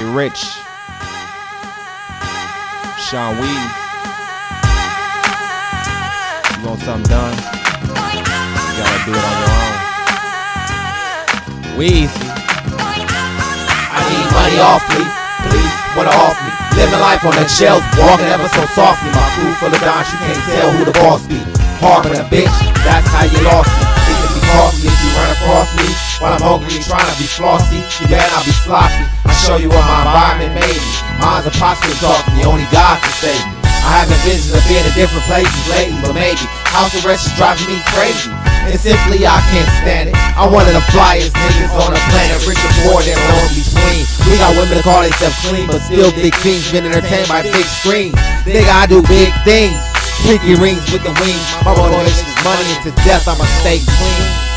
Rich, Shon Weez. You want something done? You gotta do it on your own. Weezy. I need money awfully. Please, wanna off me. Living life on the shelf, walking ever so softly. My crew full of dons, you can't tell who the boss be. With a bitch, that's how you lost me. While I'm hungry trying to be flossy, you better not be sloppy. I show you what my environment made me. Mine's a possible talk, and only God can save me. I have visions of being in different places lately, but maybe house arrest is driving me crazy. And simply I can't stand it. I'm one of the flyest niggas on the planet, rich and poor, they don't between. We got women that call themselves clean, but still big things, been entertained by big screens. Nigga, I do big things. Pinky rings with the wings. My motivation is money and to death, I'ma stay clean.